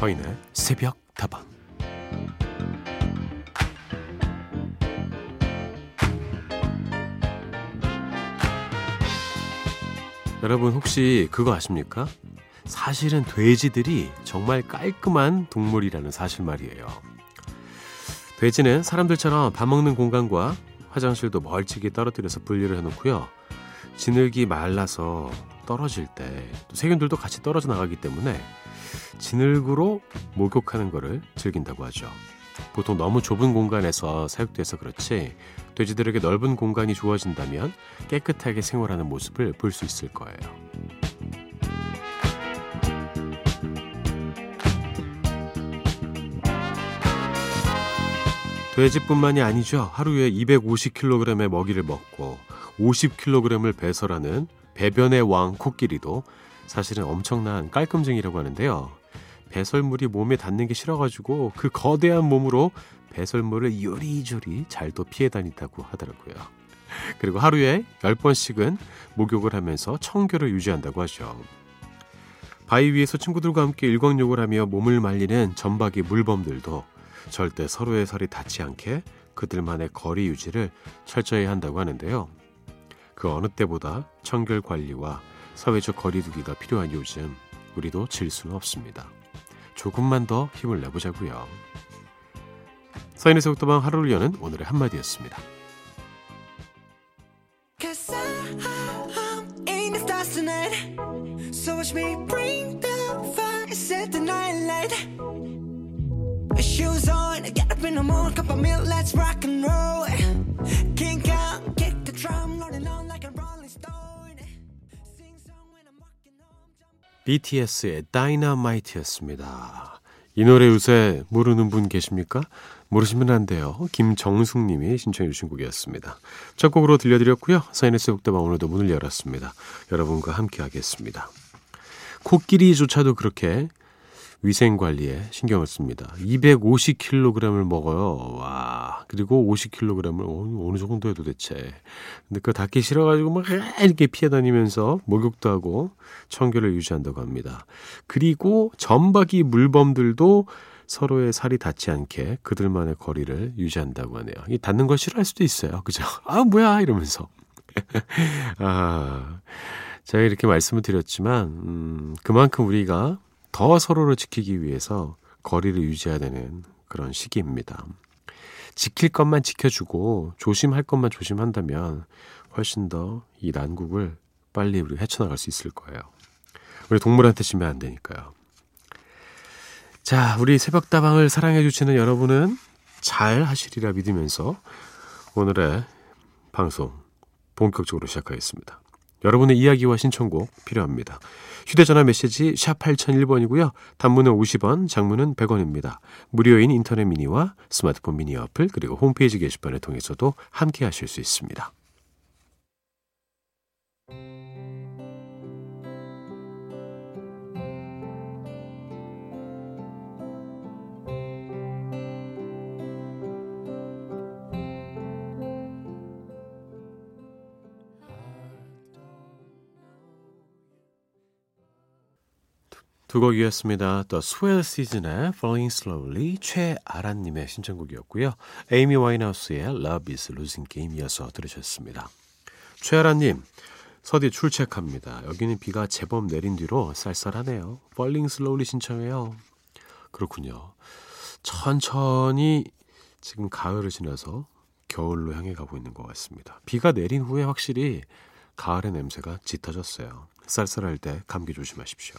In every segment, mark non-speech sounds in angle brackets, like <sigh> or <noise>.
서인의 새벽 다방 여러분 혹시 그거 아십니까? 사실은 돼지들이 정말 깔끔한 동물이라는 사실 말이에요. 돼지는 사람들처럼 밥 먹는 공간과 화장실도 멀찍이 떨어뜨려서 분리를 해놓고요. 지늘기 말라서 떨어질 때 또 세균들도 같이 떨어져 나가기 때문에 지늘구로 목욕하는 것을 즐긴다고 하죠. 보통 너무 좁은 공간에서 사육돼서 그렇지 돼지들에게 넓은 공간이 주어진다면 깨끗하게 생활하는 모습을 볼 수 있을 거예요. 돼지뿐만이 아니죠. 하루에 250kg의 먹이를 먹고 50kg을 배설하는 배변의 왕 코끼리도 사실은 엄청난 깔끔쟁이라고 하는데요. 배설물이 몸에 닿는 게 싫어가지고 그 거대한 몸으로 배설물을 요리조리 잘도 피해 다닌다고 하더라고요. 그리고 하루에 10번씩은 목욕을 하면서 청결을 유지한다고 하죠. 바위 위에서 친구들과 함께 일광욕을 하며 몸을 말리는 점박이 물범들도 절대 서로의 살이 닿지 않게 그들만의 거리 유지를 철저히 한다고 하는데요. 그 어느 때보다 청결 관리와 사회적 거리두기가 필요한 요즘 우리도 질 수는 없습니다. 조금만 더 힘을 내보자고요. 서인의 속도방 하루를 여는 오늘의 한마디였습니다. BTS의 Dynamite였습니다. 이 노래 요새 모르는 분 계십니까? 모르시면 안 돼요. 김정숙 님이 신청해 주신 곡이었습니다. 첫 곡으로 들려드렸고요. 사인에스 북다방 오늘도 문을 열었습니다. 여러분과 함께 하겠습니다. 코끼리조차도 그렇게 위생 관리에 신경을 씁니다. 250kg을 먹어요. 와. 그리고 50kg을 어느 정도에 도대체. 근데 그거 닿기 싫어가지고 막 이렇게 피해 다니면서 목욕도 하고 청결을 유지한다고 합니다. 그리고 점박이 물범들도 서로의 살이 닿지 않게 그들만의 거리를 유지한다고 하네요. 이 닿는 걸 싫어할 수도 있어요. 그죠? 아, 뭐야! 이러면서. <laughs> 아, 제가 이렇게 말씀을 드렸지만, 음, 그만큼 우리가 더 서로를 지키기 위해서 거리를 유지해야 되는 그런 시기입니다. 지킬 것만 지켜주고 조심할 것만 조심한다면 훨씬 더 이 난국을 빨리 우리 헤쳐나갈 수 있을 거예요. 우리 동물한테 지면 안 되니까요. 자, 우리 새벽다방을 사랑해 주시는 여러분은 잘 하시리라 믿으면서 오늘의 방송 본격적으로 시작하겠습니다. 여러분의 이야기와 신청곡 필요합니다. 휴대전화 메시지 샵 8001번이고요. 단문은 50원, 장문은 100원입니다. 무료인 인터넷 미니와 스마트폰 미니 어플 그리고 홈페이지 게시판을 통해서도 함께 하실 수 있습니다. 두 곡이었습니다. 또 스웰 시즌의 Falling Slowly 최아란님의 신청곡이었고요. 에이미 와인하우스의 Love is Losing Game 이어서 들으셨습니다. 최아란님 서디 출첵합니다. 여기는 비가 제법 내린 뒤로 쌀쌀하네요. Falling Slowly 신청해요. 그렇군요. 천천히 지금 가을을 지나서 겨울로 향해 가고 있는 것 같습니다. 비가 내린 후에 확실히 가을의 냄새가 짙어졌어요. 쌀쌀할 때 감기 조심하십시오.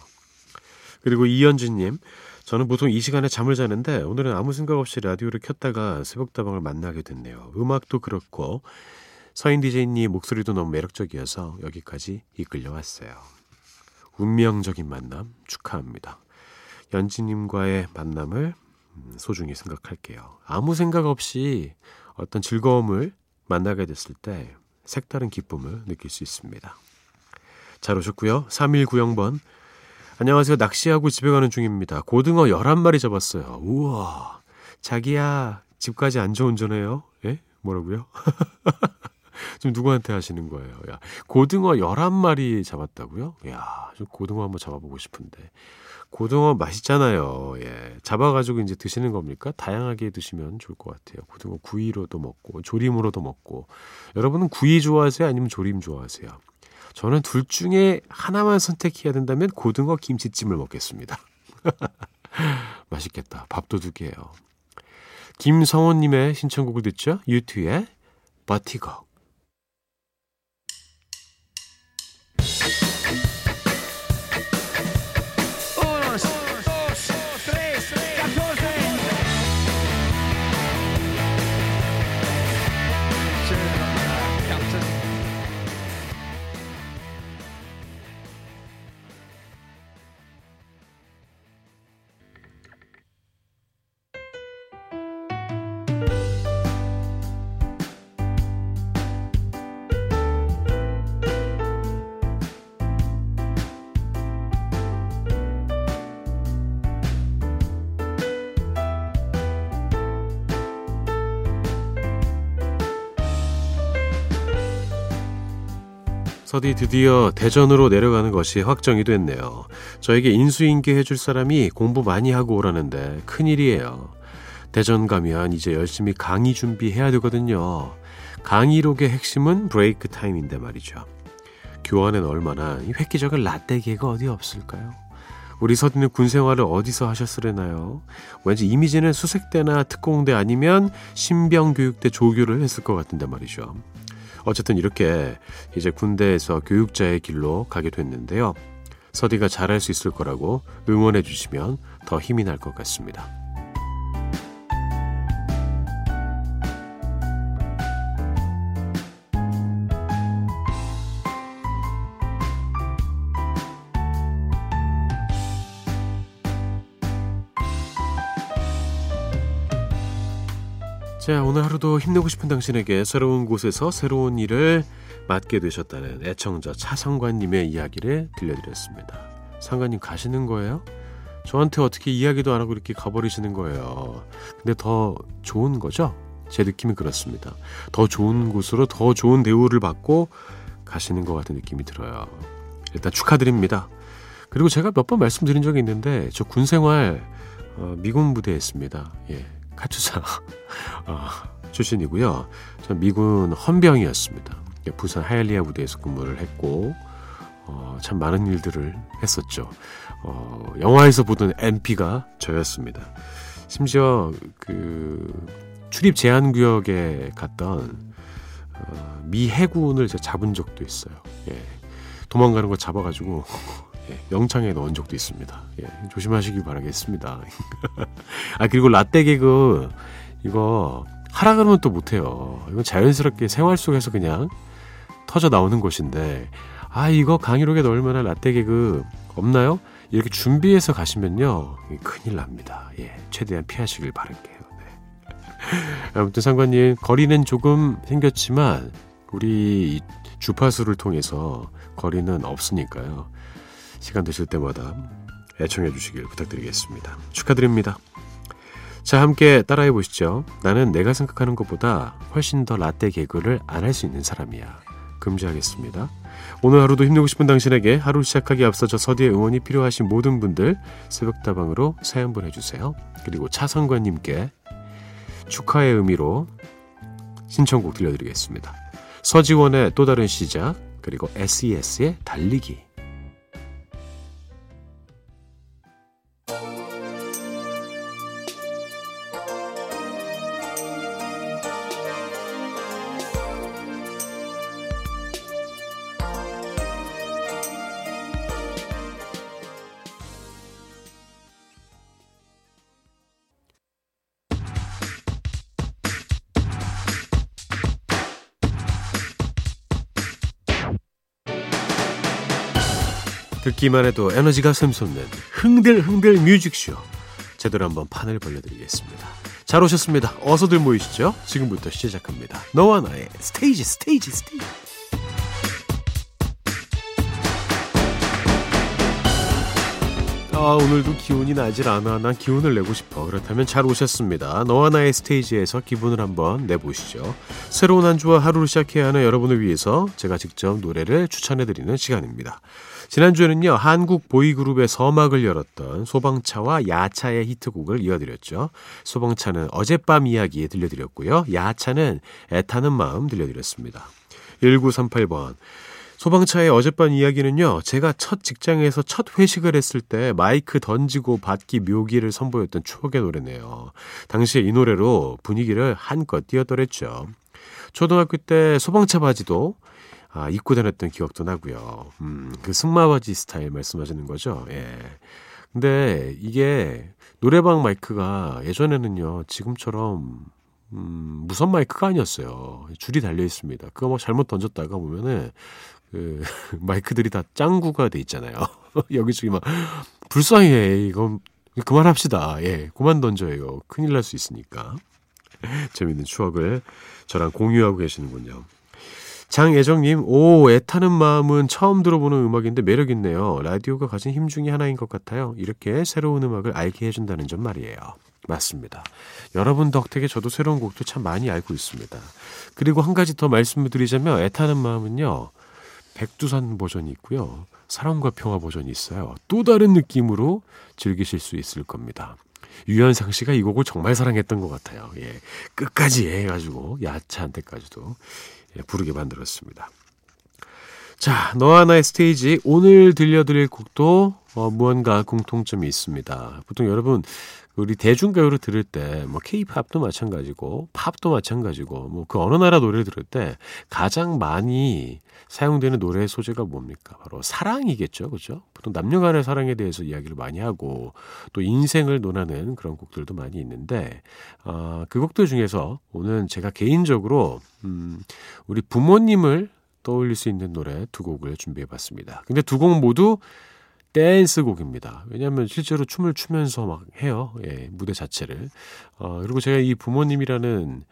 그리고 이현진님, 저는 보통 이 시간에 잠을 자는데 오늘은 아무 생각 없이 라디오를 켰다가 새벽다방을 만나게 됐네요. 음악도 그렇고 서인 디제이님 목소리도 너무 매력적이어서 여기까지 이끌려 왔어요. 운명적인 만남 축하합니다. 연진님과의 만남을 음, 소중히 생각할게요. 아무 생각 없이 어떤 즐거움을 만나게 됐을 때 색다른 기쁨을 느낄 수 있습니다. 잘 오셨고요. 3190번 안녕하세요. 낚시하고 집에 가는 중입니다. 고등어 11마리 잡았어요. 우와. 자기야, 집까지 안좋운전해요 예? 뭐라고요? <laughs> 지금 누구한테 하시는 거예요? 야, 고등어 11마리 잡았다고요? 야, 좀 고등어 한번 잡아보고 싶은데. 고등어 맛있잖아요. 예. 잡아가지고 이제 드시는 겁니까? 다양하게 드시면 좋을 것 같아요. 고등어 구이로도 먹고, 조림으로도 먹고. 여러분은 구이 좋아하세요? 아니면 조림 좋아하세요? 저는 둘 중에 하나만 선택해야 된다면 고등어 김치찜을 먹겠습니다. <laughs> 맛있겠다. 밥도둑이에요. 김성원님의 신청곡을 듣죠? 유튜의 버티고. 서디 드디어 대전으로 내려가는 것이 확정이 됐네요. 저에게 인수인계 해줄 사람이 공부 많이 하고 오라는데 큰일이에요. 대전 가면 이제 열심히 강의 준비해야 되거든요. 강의록의 핵심은 브레이크 타임인데 말이죠. 교환엔 얼마나 획기적인 라떼기가 어디 없을까요? 우리 서디는 군 생활을 어디서 하셨으려나요? 왠지 이미지는 수색대나 특공대 아니면 신병교육대 조교를 했을 것 같은데 말이죠. 어쨌든 이렇게 이제 군대에서 교육자의 길로 가게 됐는데요. 서디가 잘할 수 있을 거라고 응원해 주시면 더 힘이 날 것 같습니다. 자, 오늘 하루도 힘내고 싶은 당신에게 새로운 곳에서 새로운 일을 맡게 되셨다는 애청자 차상관님의 이야기를 들려드렸습니다. 상관님 가시는 거예요? 저한테 어떻게 이야기도 안 하고 이렇게 가버리시는 거예요. 근데 더 좋은 거죠? 제 느낌이 그렇습니다. 더 좋은 곳으로 더 좋은 대우를 받고 가시는 것 같은 느낌이 들어요. 일단 축하드립니다. 그리고 제가 몇 번 말씀드린 적이 있는데 저 군생활 어, 미군 부대에 있습니다. 예. 카투사 어, 출신이고요. 전 미군 헌병이었습니다. 부산 하일리아 부대에서 근무를 했고 어, 참 많은 일들을 했었죠. 어, 영화에서 보던 MP가 저였습니다. 심지어 그 출입 제한 구역에 갔던 어, 미 해군을 제가 잡은 적도 있어요. 예. 도망가는 거 잡아가지고 <laughs> 예, 영창에 넣은 적도 있습니다. 예, 조심하시기 바라겠습니다. <laughs> 아 그리고 라떼 개그 이거 하라 그러면 또 못해요. 이건 자연스럽게 생활 속에서 그냥 터져 나오는 것인데 아 이거 강의록에 넣을 만한 라떼 개그 없나요? 이렇게 준비해서 가시면요 큰일 납니다. 예, 최대한 피하시길 바랄게요. 네. <laughs> 아무튼 상관님 거리는 조금 생겼지만 우리 주파수를 통해서 거리는 없으니까요. 시간 되실 때마다 애청해 주시길 부탁드리겠습니다. 축하드립니다. 자, 함께 따라해 보시죠. 나는 내가 생각하는 것보다 훨씬 더 라떼 개그를 안 할 수 있는 사람이야. 금지하겠습니다. 오늘 하루도 힘내고 싶은 당신에게 하루 시작하기 앞서 저 서디의 응원이 필요하신 모든 분들 새벽다방으로 사연 보내주세요. 그리고 차성관님께 축하의 의미로 신청곡 들려드리겠습니다. 서지원의 또 다른 시작 그리고 SES의 달리기 듣기만 해도 에너지가 샘솟는 흥들흥들 뮤직쇼 제대로 한번 판을 벌려드리겠습니다. 잘 오셨습니다. 어서들 모이시죠. 지금부터 시작합니다. 너와 나의 스테이지 스테이지 스테이지 아, 오늘도 기운이 나질 않아. 난 기운을 내고 싶어. 그렇다면 잘 오셨습니다. 너와 나의 스테이지에서 기분을 한번 내보시죠. 새로운 한 주와 하루를 시작해야 하는 여러분을 위해서 제가 직접 노래를 추천해드리는 시간입니다. 지난주에는요, 한국 보이그룹의 서막을 열었던 소방차와 야차의 히트곡을 이어드렸죠. 소방차는 어젯밤 이야기 들려드렸고요. 야차는 애타는 마음 들려드렸습니다. 1938번. 소방차의 어젯밤 이야기는요, 제가 첫 직장에서 첫 회식을 했을 때 마이크 던지고 받기 묘기를 선보였던 추억의 노래네요. 당시에 이 노래로 분위기를 한껏 띄어더랬죠. 초등학교 때 소방차 바지도 아, 입고 다녔던 기억도 나고요. 음, 그 승마바지 스타일 말씀하시는 거죠. 예. 근데 이게 노래방 마이크가 예전에는요, 지금처럼 음, 무선 마이크가 아니었어요. 줄이 달려 있습니다. 그거 뭐 잘못 던졌다가 보면은 그 <laughs> 마이크들이 다 짱구가 돼 있잖아요. <laughs> 여기저기 막 불쌍해. 이건 그만합시다. 예, 그만 던져요. 큰일 날 수 있으니까. <laughs> 재밌는 추억을 저랑 공유하고 계시는군요. 장예정님, 오, 애타는 마음은 처음 들어보는 음악인데 매력있네요. 라디오가 가진 힘 중에 하나인 것 같아요. 이렇게 새로운 음악을 알게 해준다는 점 말이에요. 맞습니다. 여러분 덕택에 저도 새로운 곡도 참 많이 알고 있습니다. 그리고 한 가지 더 말씀을 드리자면 애타는 마음은요. 백두산 버전이 있고요. 사랑과 평화 버전이 있어요. 또 다른 느낌으로 즐기실 수 있을 겁니다. 유현상 씨가 이 곡을 정말 사랑했던 것 같아요. 예. 끝까지 해가지고 야차한테까지도 예, 부르게 만들었습니다. 자, 너와 나의 스테이지 오늘 들려드릴 곡도 어, 무언가 공통점이 있습니다. 보통 여러분 우리 대중가요를 들을 때 뭐 케이팝도 마찬가지고 팝도 마찬가지고 뭐 그 어느 나라 노래를 들을 때 가장 많이 사용되는 노래의 소재가 뭡니까? 바로 사랑이겠죠. 그렇죠? 보통 남녀 간의 사랑에 대해서 이야기를 많이 하고 또 인생을 논하는 그런 곡들도 많이 있는데 어, 그 곡들 중에서 오늘 제가 개인적으로 음, 우리 부모님을 떠올릴 수 있는 노래 두 곡을 준비해 봤습니다. 근데 두 곡 모두 댄스 곡입니다. 왜냐하면 실제로 춤을 추면서 막 해요. 예, 무대 자체를. 어, 그리고 제가 이 부모님이라는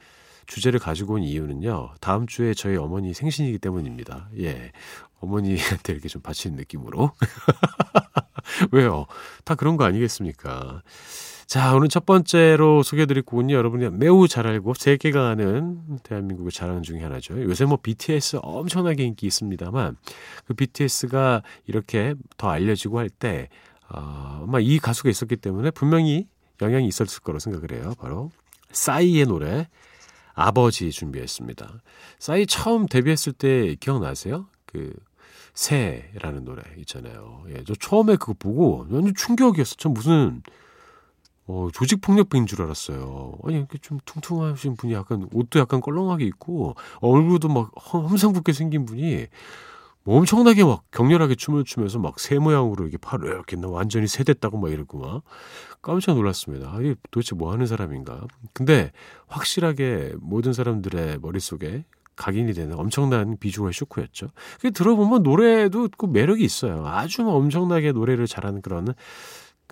주제를 가지고 온 이유는요. 다음 주에 저희 어머니 생신이기 때문입니다. 예. 어머니한테 이렇게 좀 바치는 느낌으로. <laughs> 왜요? 다 그런 거 아니겠습니까? 자, 오늘 첫 번째로 소개해드릴 곡은요, 여러분이 매우 잘 알고 세계가 아는 대한민국의 자랑 중에 하나죠. 요새 뭐 BTS 엄청나게 인기 있습니다만, 그 BTS가 이렇게 더 알려지고 할 때, 어, 아마 이 가수가 있었기 때문에 분명히 영향이 있었을 거로 생각을 해요. 바로 싸이의 노래, 아버지 준비했습니다. 싸이 처음 데뷔했을 때 기억나세요? 그, 새라는 노래 있잖아요. 예, 저 처음에 그거 보고 완전 충격이었어. 저 무슨, 어, 조직폭력배인 줄 알았어요. 아니, 이렇게 좀 퉁퉁하신 분이 약간 옷도 약간 껄렁하게 입고 얼굴도 막 험상궂게 생긴 분이 뭐 엄청나게 막 격렬하게 춤을 추면서 막 새 모양으로 이렇게 팔을 이렇게 완전히 새됐다고 막 이러고 막 깜짝 놀랐습니다. 아, 이게 도대체 뭐 하는 사람인가. 근데 확실하게 모든 사람들의 머릿속에 각인이 되는 엄청난 비주얼 쇼크였죠. 그 들어보면 노래도 그 매력이 있어요. 아주 엄청나게 노래를 잘하는 그런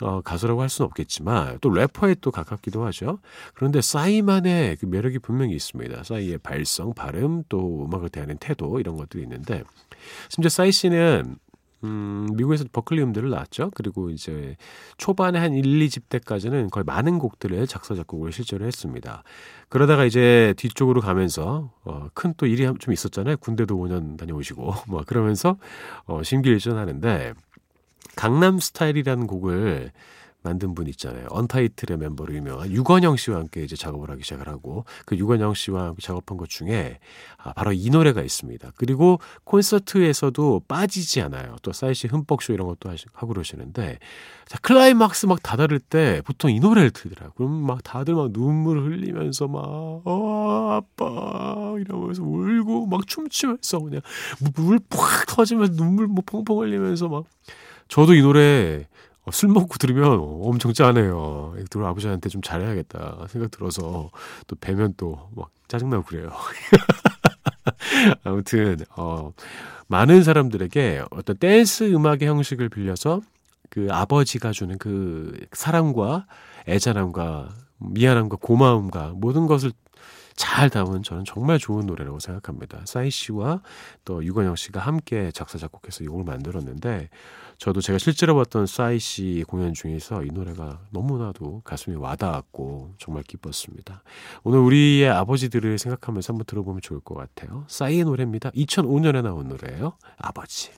어, 가수라고 할 수는 없겠지만 또 래퍼에 또 가깝기도 하죠. 그런데 싸이만의 그 매력이 분명히 있습니다. 싸이의 발성, 발음, 또 음악을 대하는 태도 이런 것들이 있는데 심지어 싸이 씨는 음, 미국에서 버클리 음대를 나왔죠. 그리고 이제 초반에 한 1, 2집 때까지는 거의 많은 곡들을 작사, 작곡을 실제로 했습니다. 그러다가 이제 뒤쪽으로 가면서, 어, 큰 또 일이 좀 있었잖아요. 군대도 5년 다녀오시고, <laughs> 뭐, 그러면서, 어, 심기일전 하는데, 강남 스타일이라는 곡을 만든 분 있잖아요. 언타이틀의 멤버로 유명한 유건형 씨와 함께 이제 작업을 하기 시작을 하고 그 유건형 씨와 작업한 것 중에 아, 바로 이 노래가 있습니다. 그리고 콘서트에서도 빠지지 않아요. 또 싸이 씨 흠뻑쇼 이런 것도 하고 그러시는데 자, 클라이막스 막 다다를 때 보통 이 노래를 틀더라고요. 그럼 막 다들 막 눈물 흘리면서 막, 어, 아빠, 이러면서 울고 막 춤추면서 그냥 물팍 터지면서 눈물 뭐 펑펑 흘리면서 막 저도 이 노래 어, 술 먹고 들으면 엄청 짠해요. 들 아버지한테 좀 잘해야겠다 생각 들어서 또 뵈면 또 막 짜증나고 그래요. <laughs> 아무튼 어 많은 사람들에게 어떤 댄스 음악의 형식을 빌려서 그 아버지가 주는 그 사랑과 애잔함과 미안함과 고마움과 모든 것을 잘 담은 저는 정말 좋은 노래라고 생각합니다. 싸이 씨와 또 유건영 씨가 함께 작사 작곡해서 이 곡을 만들었는데 저도 제가 실제로 봤던 싸이 씨 공연 중에서 이 노래가 너무나도 가슴이 와닿았고 정말 기뻤습니다. 오늘 우리의 아버지들을 생각하면서 한번 들어보면 좋을 것 같아요. 싸이의 노래입니다. 2005년에 나온 노래예요. 아버지.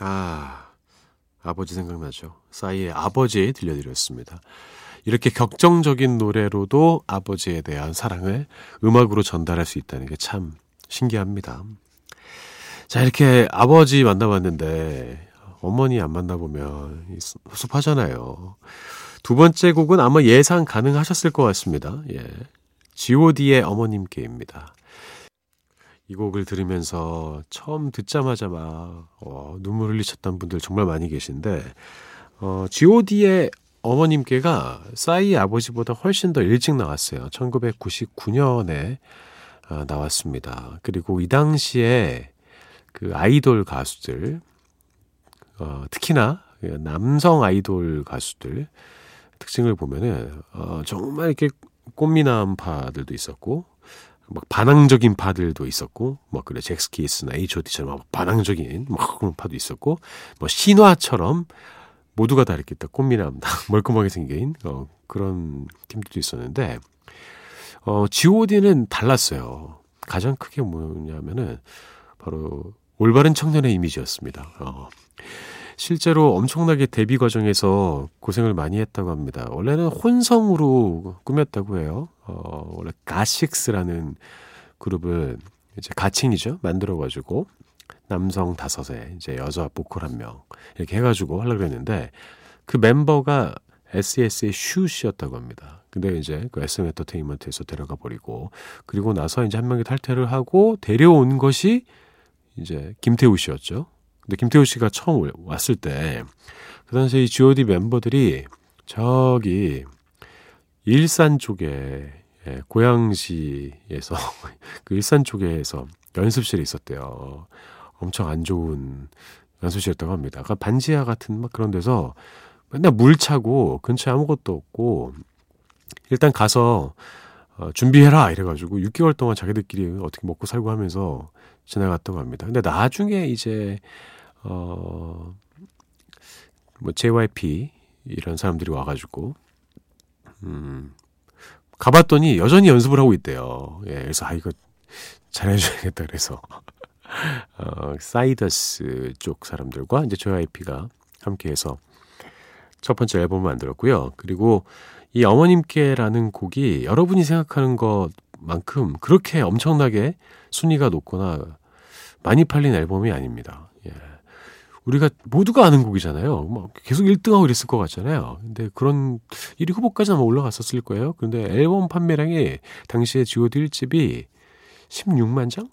아, 아버지 생각나죠. 싸이의 아버지 들려드렸습니다. 이렇게 격정적인 노래로도 아버지에 대한 사랑을 음악으로 전달할 수 있다는 게 참 신기합니다. 자, 이렇게 아버지 만나봤는데 어머니 안 만나보면 섭섭하잖아요. 두 번째 곡은 아마 예상 가능하셨을 것 같습니다. 예. god의 어머님께입니다. 이 곡을 들으면서 처음 듣자마자 막 어, 눈물 흘리셨던 분들 정말 많이 계신데 어, G.O.D의 어머님께가 싸이 아버지보다 훨씬 더 일찍 나왔어요. 1999년에 어, 나왔습니다. 그리고 이 당시에 그 아이돌 가수들 어, 특히나 남성 아이돌 가수들 특징을 보면은 어, 정말 이렇게 꽃미남파들도 있었고 막 반항적인 파들도 있었고 뭐 그래 잭스키스나 H.O.T처럼 막 반항적인 막 그런 파도 있었고 뭐 신화처럼 모두가 다 이렇게 딱 꽃미남 <laughs> 멀끔하게 생긴 어, 그런 팀들도 있었는데 어, G.O.D는 달랐어요. 가장 크게 뭐냐면은 바로 올바른 청년의 이미지였습니다. 어. 실제로 엄청나게 데뷔 과정에서 고생을 많이 했다고 합니다. 원래는 혼성으로 꾸몄다고 해요. 어, 원래 가식스라는 그룹을 이제 가칭이죠. 만들어가지고 남성 다섯에 이제 여자 보컬 한 명 이렇게 해가지고 하려고 했는데 그 멤버가 SES의 슈 씨였다고 합니다. 근데 이제 그 SM 엔터테인먼트에서 데려가 버리고 그리고 나서 이제 한 명이 탈퇴를 하고 데려온 것이 이제 김태우 씨였죠. 근데 김태우 씨가 처음 왔을 때 그 당시에 이 G.O.D 멤버들이 저기 일산 쪽에 예, 고양시에서 <laughs> 그 일산 쪽에서 연습실에 있었대요. 엄청 안 좋은 연습실이었다고 합니다. 그러니까 반지하 같은 막 그런 데서 맨날 물 차고 근처에 아무것도 없고 일단 가서 어, 준비해라 이래가지고 6개월 동안 자기들끼리 어떻게 먹고 살고 하면서 지나갔다고 합니다. 근데 나중에 이제 어, 뭐 JYP 이런 사람들이 와가지고 음, 가봤더니 여전히 연습을 하고 있대요. 예, 그래서 아 이거 잘해줘야겠다 그래서 <laughs> 어, 사이더스 쪽 사람들과 이제 JYP가 함께해서 첫 번째 앨범을 만들었고요. 그리고 이 어머님께라는 곡이 여러분이 생각하는 것만큼 그렇게 엄청나게 순위가 높거나 많이 팔린 앨범이 아닙니다. 예. 우리가 모두가 아는 곡이잖아요. 뭐 계속 1등하고 이랬을 것 같잖아요. 근데 그런 1위 후보까지 아마 올라갔었을 거예요. 그런데 앨범 판매량이 당시에 G.O.D 1집이 16만 장?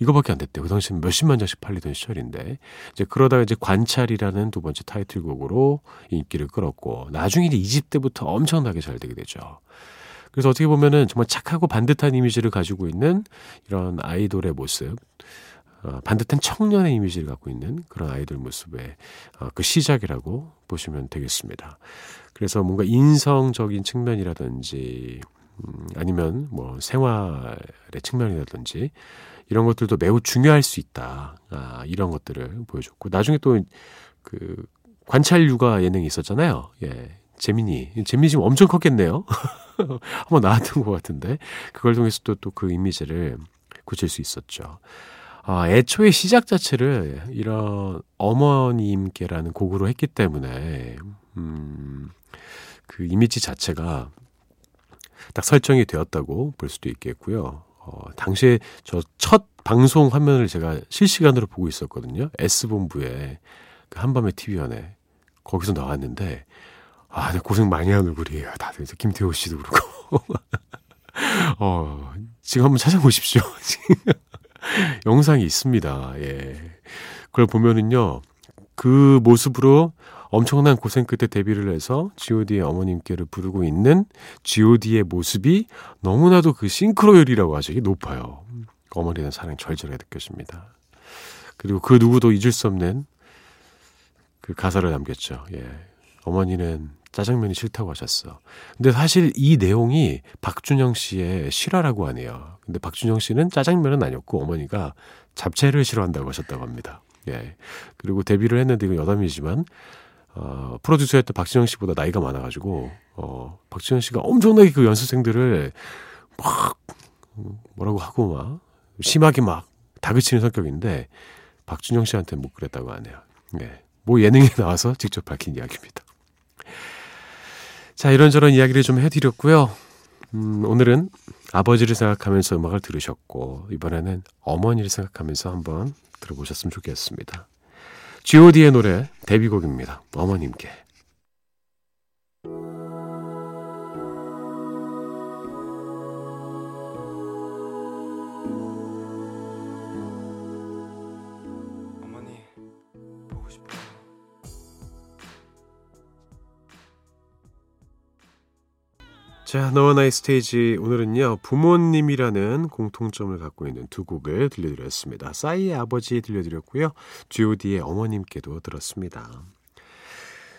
이거밖에 안 됐대요. 그 당시에 몇십만 장씩 팔리던 시절인데 이제 그러다가 이제 관찰이라는 두 번째 타이틀곡으로 인기를 끌었고 나중에 이제 2집 때부터 엄청나게 잘 되게 되죠. 그래서 어떻게 보면은 정말 착하고 반듯한 이미지를 가지고 있는 이런 아이돌의 모습 어, 반듯한 청년의 이미지를 갖고 있는 그런 아이돌 모습의 어, 그 시작이라고 보시면 되겠습니다. 그래서 뭔가 인성적인 측면이라든지 음, 아니면 뭐 생활의 측면이라든지 이런 것들도 매우 중요할 수 있다. 아, 이런 것들을 보여줬고 나중에 또 그 관찰 육아 예능이 있었잖아요. 예. 재민이. 재민이 지금 엄청 컸겠네요. <laughs> 한번 나왔던 것 같은데. 그걸 통해서 또 또 그 이미지를 굳힐 수 있었죠. 아, 애초에 시작 자체를 이런 어머님께라는 곡으로 했기 때문에, 음, 그 이미지 자체가 딱 설정이 되었다고 볼 수도 있겠고요. 어, 당시에 저 첫 방송 화면을 제가 실시간으로 보고 있었거든요. S본부에 그 한밤의 TV연에 거기서 나왔는데, 아, 고생 많이 한 얼굴이에요. 다들 김태호 씨도 그렇고. <laughs> 어, 지금 한번 찾아보십시오. <laughs> <laughs> 영상이 있습니다. 예. 그걸 보면은요, 그 모습으로 엄청난 고생 끝에 데뷔를 해서 god의 어머님께를 부르고 있는 god의 모습이 너무나도 그 싱크로율이라고 하죠. 이게 높아요. 어머니는 사랑 절절하게 느껴집니다. 그리고 그 누구도 잊을 수 없는 그 가사를 남겼죠. 예. 어머니는 짜장면이 싫다고 하셨어. 근데 사실 이 내용이 박준영 씨의 실화라고 하네요. 근데 박준영 씨는 짜장면은 아니었고 어머니가 잡채를 싫어한다고 하셨다고 합니다. 예. 그리고 데뷔를 했는데 이건 여담이지만 어, 프로듀서였던 박진영 씨보다 나이가 많아가지고 어, 박진영 씨가 엄청나게 그 연습생들을 막 뭐라고 하고 막 심하게 막 다그치는 성격인데 박준영 씨한테 못 그랬다고 하네요. 네. 뭐 예능에 나와서 직접 밝힌 이야기입니다. 자, 이런저런 이야기를 좀 해드렸고요. 음, 오늘은 아버지를 생각하면서 음악을 들으셨고, 이번에는 어머니를 생각하면서 한번 들어보셨으면 좋겠습니다. god의 노래 데뷔곡입니다. 어머님께. 자, 너와 나의 스테이지 오늘은요 부모님이라는 공통점을 갖고 있는 두 곡을 들려드렸습니다. 싸이의 아버지 들려드렸고요, G.O.D의 어머님께도 들었습니다.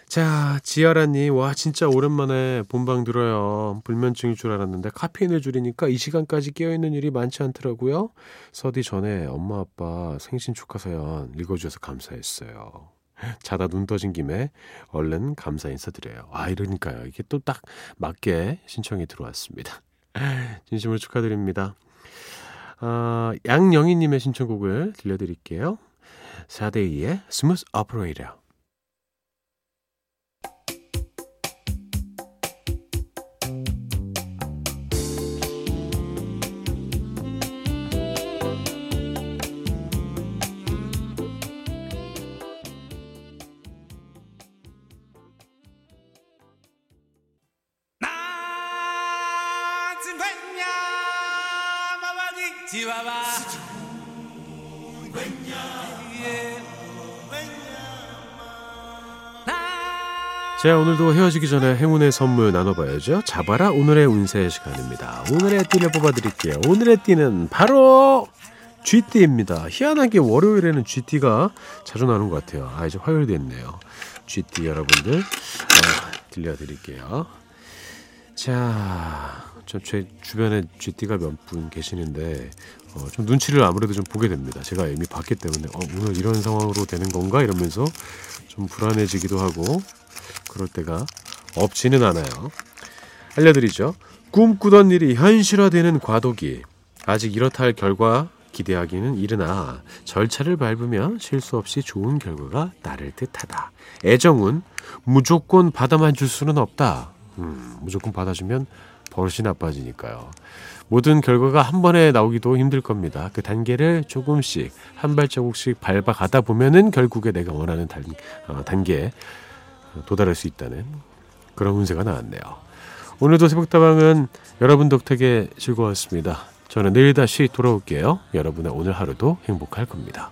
자, 지아라님, 와 진짜 오랜만에 본방 들어요. 불면증일 줄 알았는데 카페인을 줄이니까 이 시간까지 깨어 있는 일이 많지 않더라고요. 서디 전에 엄마 아빠 생신 축하 사연 읽어주셔서 감사했어요. <laughs> 자다 눈 떠진 김에 얼른 감사 인사드려요. 아, 이러니까요. 이게 또 딱 맞게 신청이 들어왔습니다. <laughs> 진심으로 축하드립니다. 아, 양영희님의 신청곡을 들려드릴게요. 샤데이의 Smooth Operator. 자, 오늘도 헤어지기 전에 행운의 선물 나눠봐야죠. 잡아라 오늘의 운세 시간입니다. 오늘의 띠를 뽑아드릴게요. 오늘의 띠는 바로 쥐띠입니다. 희한하게 월요일에는 쥐띠가 자주 나오는 것 같아요. 아, 이제 화요일 됐네요. 쥐띠 여러분들 어, 들려드릴게요. 자, 제 주변에 쥐띠가 몇 분 계시는데 어, 좀 눈치를 아무래도 좀 보게 됩니다. 제가 이미 봤기 때문에 어, 오늘 이런 상황으로 되는 건가 이러면서 좀 불안해지기도 하고 그럴 때가 없지는 않아요. 알려드리죠. 꿈꾸던 일이 현실화되는 과도기. 아직 이렇다 할 결과 기대하기는 이르나 절차를 밟으면 실수 없이 좋은 결과가 나를 듯하다. 애정은 무조건 받아만 줄 수는 없다. 음, 무조건 받아주면 버릇이 나빠지니까요. 모든 결과가 한 번에 나오기도 힘들 겁니다. 그 단계를 조금씩 한 발자국씩 밟아가다 보면은 결국에 내가 원하는 단, 어, 단계에 도달할 수 있다는 그런 운세가 나왔네요. 오늘도 새벽다방은 여러분 덕택에 즐거웠습니다. 저는 내일 다시 돌아올게요. 여러분의 오늘 하루도 행복할 겁니다.